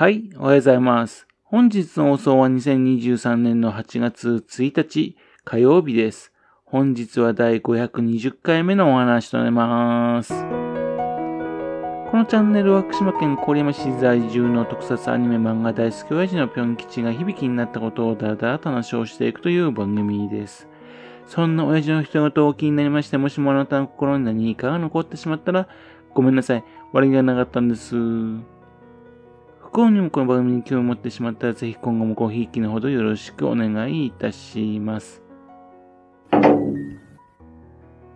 はい、おはようございます。本日の放送は2023年の8月1日火曜日です。本日は第520回目のお話となります。このチャンネルは福島県郡山市在住の特撮アニメ漫画大好き親父のぴょん吉が響きになったことをだらだらと話をしていくという番組です。そんな親父の人事を気になりまして、もしもあなたの心に何かが残ってしまったら、ごめんなさい。悪気がなかったんです。不幸にもこの番組に興味を持ってしまったら、ぜひ今後もごひいきのほどよろしくお願いいたします。今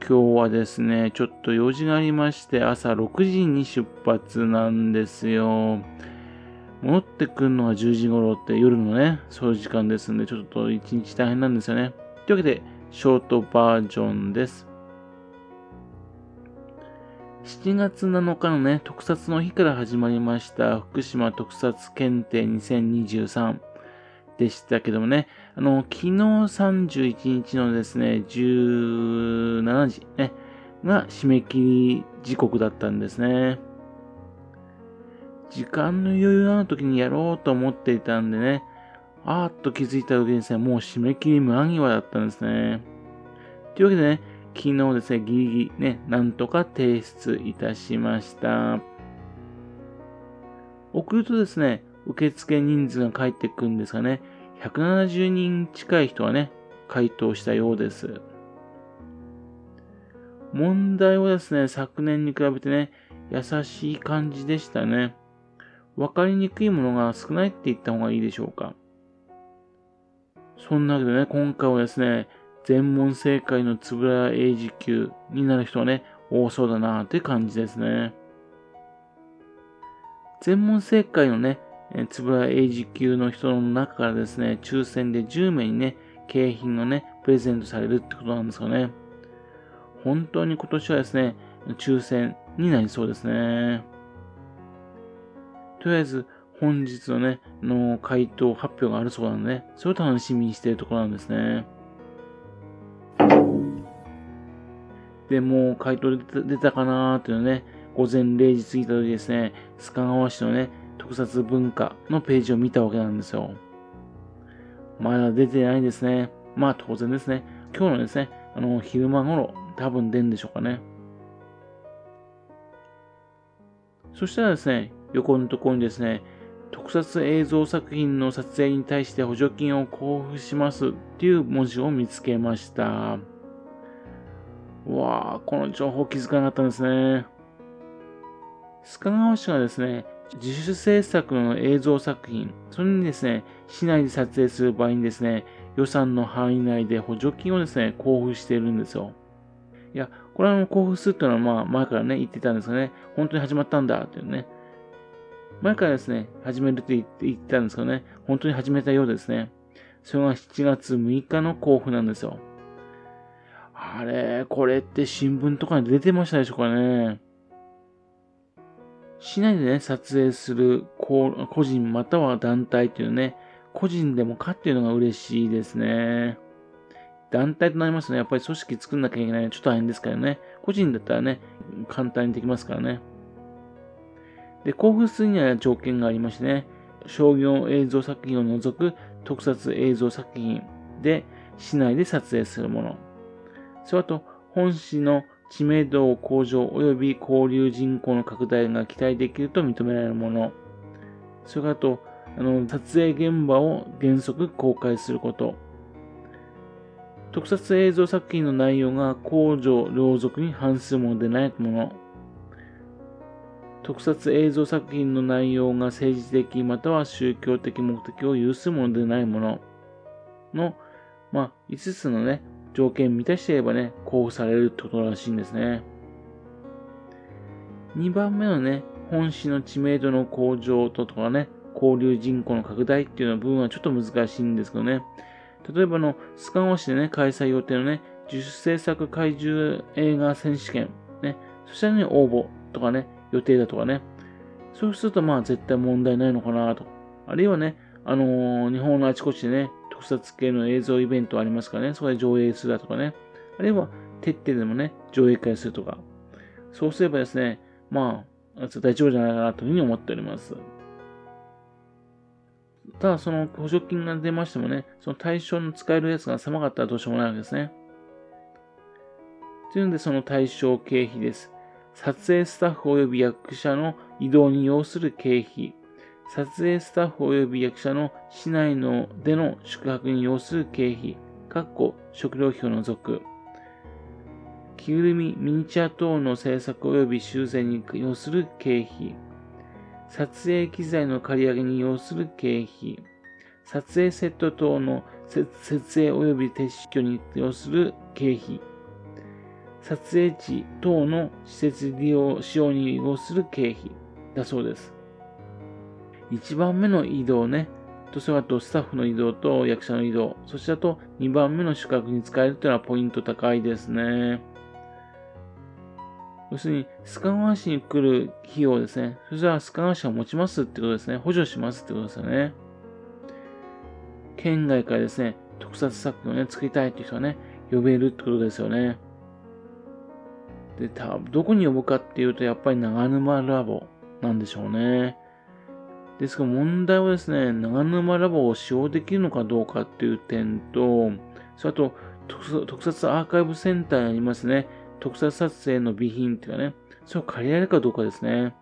日はですね、ちょっと用事がありまして、朝6時に出発なんですよ。戻ってくるのは10時頃って夜のね、そういう時間ですんで、ちょっと一日大変なんですよね。というわけで、ショートバージョンです。7月7日のね、特撮の日から始まりました、福島特撮検定2023でしたけどもね、あの、昨日31日のですね、17時ね、が締め切り時刻だったんですね。時間の余裕がある時にやろうと思っていたんでね、あーっと気づいた時にですね、もう締め切り間際だったんですね。というわけでね、昨日ですね、ギリギリね、なんとか提出いたしました。送るとですね、受付人数が返ってくるんですがね、170人近い人はね、回答したようです。問題はですね、昨年に比べてね、優しい感じでしたね。わかりにくいものが少ないって言った方がいいでしょうか。そんなわけでね、今回はですね、全問正解のつぶら英字級になる人はね、多そうだなって感じですね。全問正解のね、つぶら英字級の人の中からですね、抽選で10名にね、景品がね、プレゼントされるってことなんですかね。本当に今年はですね、抽選になりそうですね。とりあえず、本日のね、の回答発表があるそうなので、ね、それを楽しみにしているところなんですね。で、もう回答出たかなーっていうのね、午前0時過ぎた時ですね、須賀川市のね、特撮文化のページを見たわけなんですよ。まだ出てないですね。まあ当然ですね。今日のですね、あの、昼間頃、多分出るんでしょうかね。そしたらですね、横のところにですね、特撮映像作品の撮影に対して補助金を交付しますっていう文字を見つけました。わあ、この情報気づかなかったんですね。須賀川市がですね、自主制作の映像作品、それにですね、市内で撮影する場合にですね、予算の範囲内で補助金をですね、交付しているんですよ。いや、これは交付するっていうのはまあ前からね、言ってたんですがね、本当に始まったんだっていうね。前からですね、始めるって言って言ってたんですけどね、本当に始めたようですね。それが7月6日の交付なんですよ。あれ、これって新聞とかに出てましたでしょうかね。市内でね、撮影する個人または団体っていうね、個人でもかっていうのが嬉しいですね。団体となりますとね、やっぱり組織作んなきゃいけないのはちょっと大変ですからね。個人だったらね、簡単にできますからね。で、交付するには条件がありましてね、商業映像作品を除く特撮映像作品で市内で撮影するもの。それと、本市の知名度向上及び交流人口の拡大が期待できると認められるもの。それと、あの、撮影現場を原則公開すること。特撮映像作品の内容が公序良俗に反するものでないもの。特撮映像作品の内容が政治的または宗教的目的を有するものでないものの、まあ、5つのね、条件満たしていればね、交付されるってことらしいんですね。2番目のね、本市の知名度の向上ととかね、交流人口の拡大っていうの部分はちょっと難しいんですけどね。例えばの、須賀川市でね、開催予定のね、自主制作怪獣映画選手権、ね、そしたらね、応募とかね、予定だとかね。そうするとまあ絶対問題ないのかなと。あるいはね、あのー、日本のあちこちでね、特撮系の映像イベントありますからね、そこで上映するだとかね。あるいは、徹底でもね、上映会するとか。そうすればですね、まあ、大丈夫じゃないかなというふうに思っております。ただその補助金が出ましてもね、その対象の使えるやつが狭かったらどうしようもないわけですね。というので、その対象経費です。撮影スタッフ及び役者の移動に要する経費。撮影スタッフ及び役者の市内のでの宿泊に要する経費。かっこ食料費を除く。着ぐるみ、ミニチュア等の制作及び修繕に要する経費。撮影機材の借り上げに要する経費。撮影セット等の設営及び撤去に要する経費。撮影地等の施設利用、使用に要する経費だそうです。1番目の移動ね、とそれとスタッフの移動と役者の移動、そしてあと2番目の宿泊に使えるというのはポイント高いですね。要するに、須賀川市に来る費用ですね。そしたら須賀川市が持ちますってことですね。補助しますってことですよね。県外からですね、特撮作品をね、作りたいっていう人はね、呼べるってことですよね。で、たどこに呼ぶかっていうと、やっぱり長沼ラボなんでしょうね。ですが問題はですね、長沼ラボを使用できるのかどうかっていう点と、それと特撮アーカイブセンターにありますね、特撮撮影の備品っていうかね、それを借りられるかどうかですね。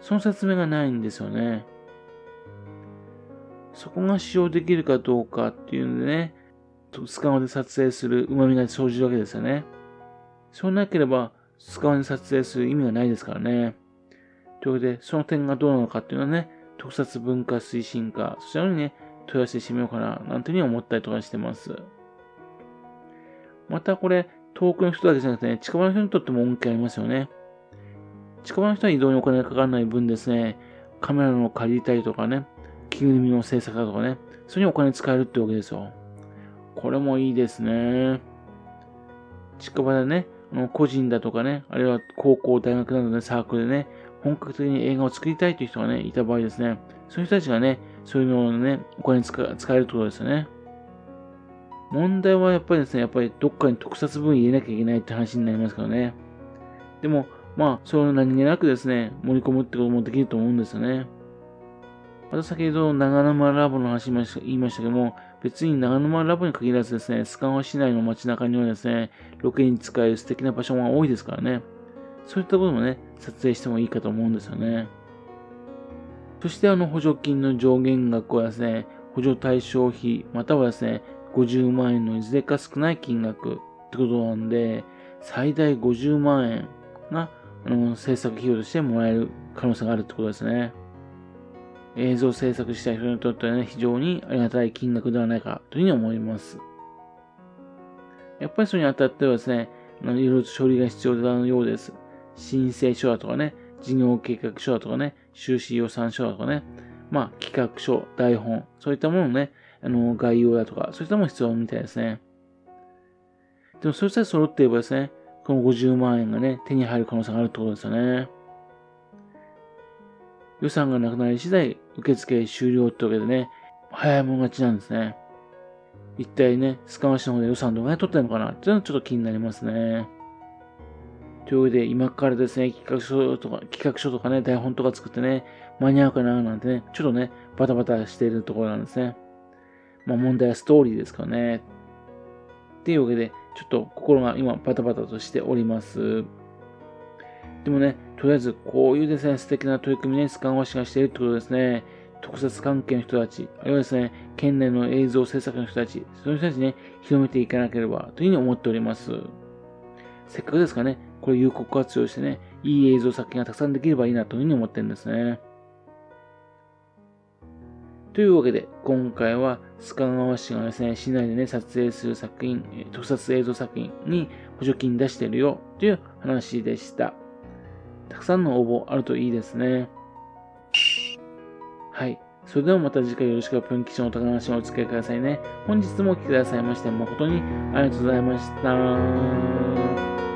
その説明がないんですよね。そこが使用できるかどうかっていうんでね、スカオで撮影する旨味が生じるわけですよね。そうなければ、スカオで撮影する意味がないですからね。というわけで、その点がどうなのかっていうのはね、特撮文化推進課、そちらにね、問い合わせしてみようかな、なんていうふうに思ったりとかしてます。またこれ、遠くの人だけじゃなくてね、近場の人にとっても恩恵ありますよね。近場の人は移動にお金がかからない分ですね、カメラの借りたりとかね、着ぐるみの制作だとかね、それにお金使えるってわけですよ。これもいいですね。近場でね、個人だとかね、あるいは高校、大学などでサークルでね、本格的に映画を作りたいという人がね、いた場合ですね、そういう人たちがね、そういうのをね、お金使使えるってことですよね。問題はやっぱりですね、やっぱりどっかに特撮分入れなきゃいけないって話になりますからね。でも、まあ、それを何気なくですね、盛り込むってこともできると思うんですよね。また先ほど長沼ラボの話も言いましたけども、別に長沼ラボに限らずですね、スカンワ市内の街中にはですね、ロケに使える素敵な場所が多いですからね。そういったこともね、撮影してもいいかと思うんですよね。そしてあの補助金の上限額はですね、補助対象費、またはですね、50万円のいずれか少ない金額ってことなんで、最大50万円があの制作費用としてもらえる可能性があるってことですね。映像制作した人にとってはね、非常にありがたい金額ではないかというふうに思います。やっぱりそれにあたってはですね、いろいろと処理が必要なようです。申請書だとかね、事業計画書だとかね、収支予算書だとかね、まあ企画書、台本、そういったものね、あの、概要だとか、そういったもの必要みたいですね。でも、それさえ揃っていればですね、この50万円がね、手に入る可能性があるってことですよね。予算がなくなり次第、受付終了ってわけでね、早いもん勝ちなんですね。一体ね、スカマ市の方で予算どのぐらい取ってるのかなっていうのはちょっと気になりますね。というわけで、今からですね、企画書とか、企画書とかね、台本とか作ってね、間に合うかななんてね、ちょっとね、バタバタしているところなんですね。まあ問題はストーリーですからね。っていうわけで、ちょっと心が今バタバタとしております。でもね、とりあえずこういうですね、素敵な取り組みね、スカンワシがしているってことですね。特撮関係の人たち、あるいはですね、県内の映像制作の人たち、そういう人たちね、広めていかなければというふうに思っております。せっかくですかね、これ有効活用してね、いい映像作品がたくさんできればいいなというふうに思ってるんですね。というわけで、今回は須賀川市がですね、市内でね、撮影する作品、特撮映像作品に補助金出してるよという話でした。たくさんの応募あるといいですね。はい。それではまた次回よろしくプン吉のお宝話をお付き合いくださいね。本日もお聴きくださいまして誠にありがとうございました。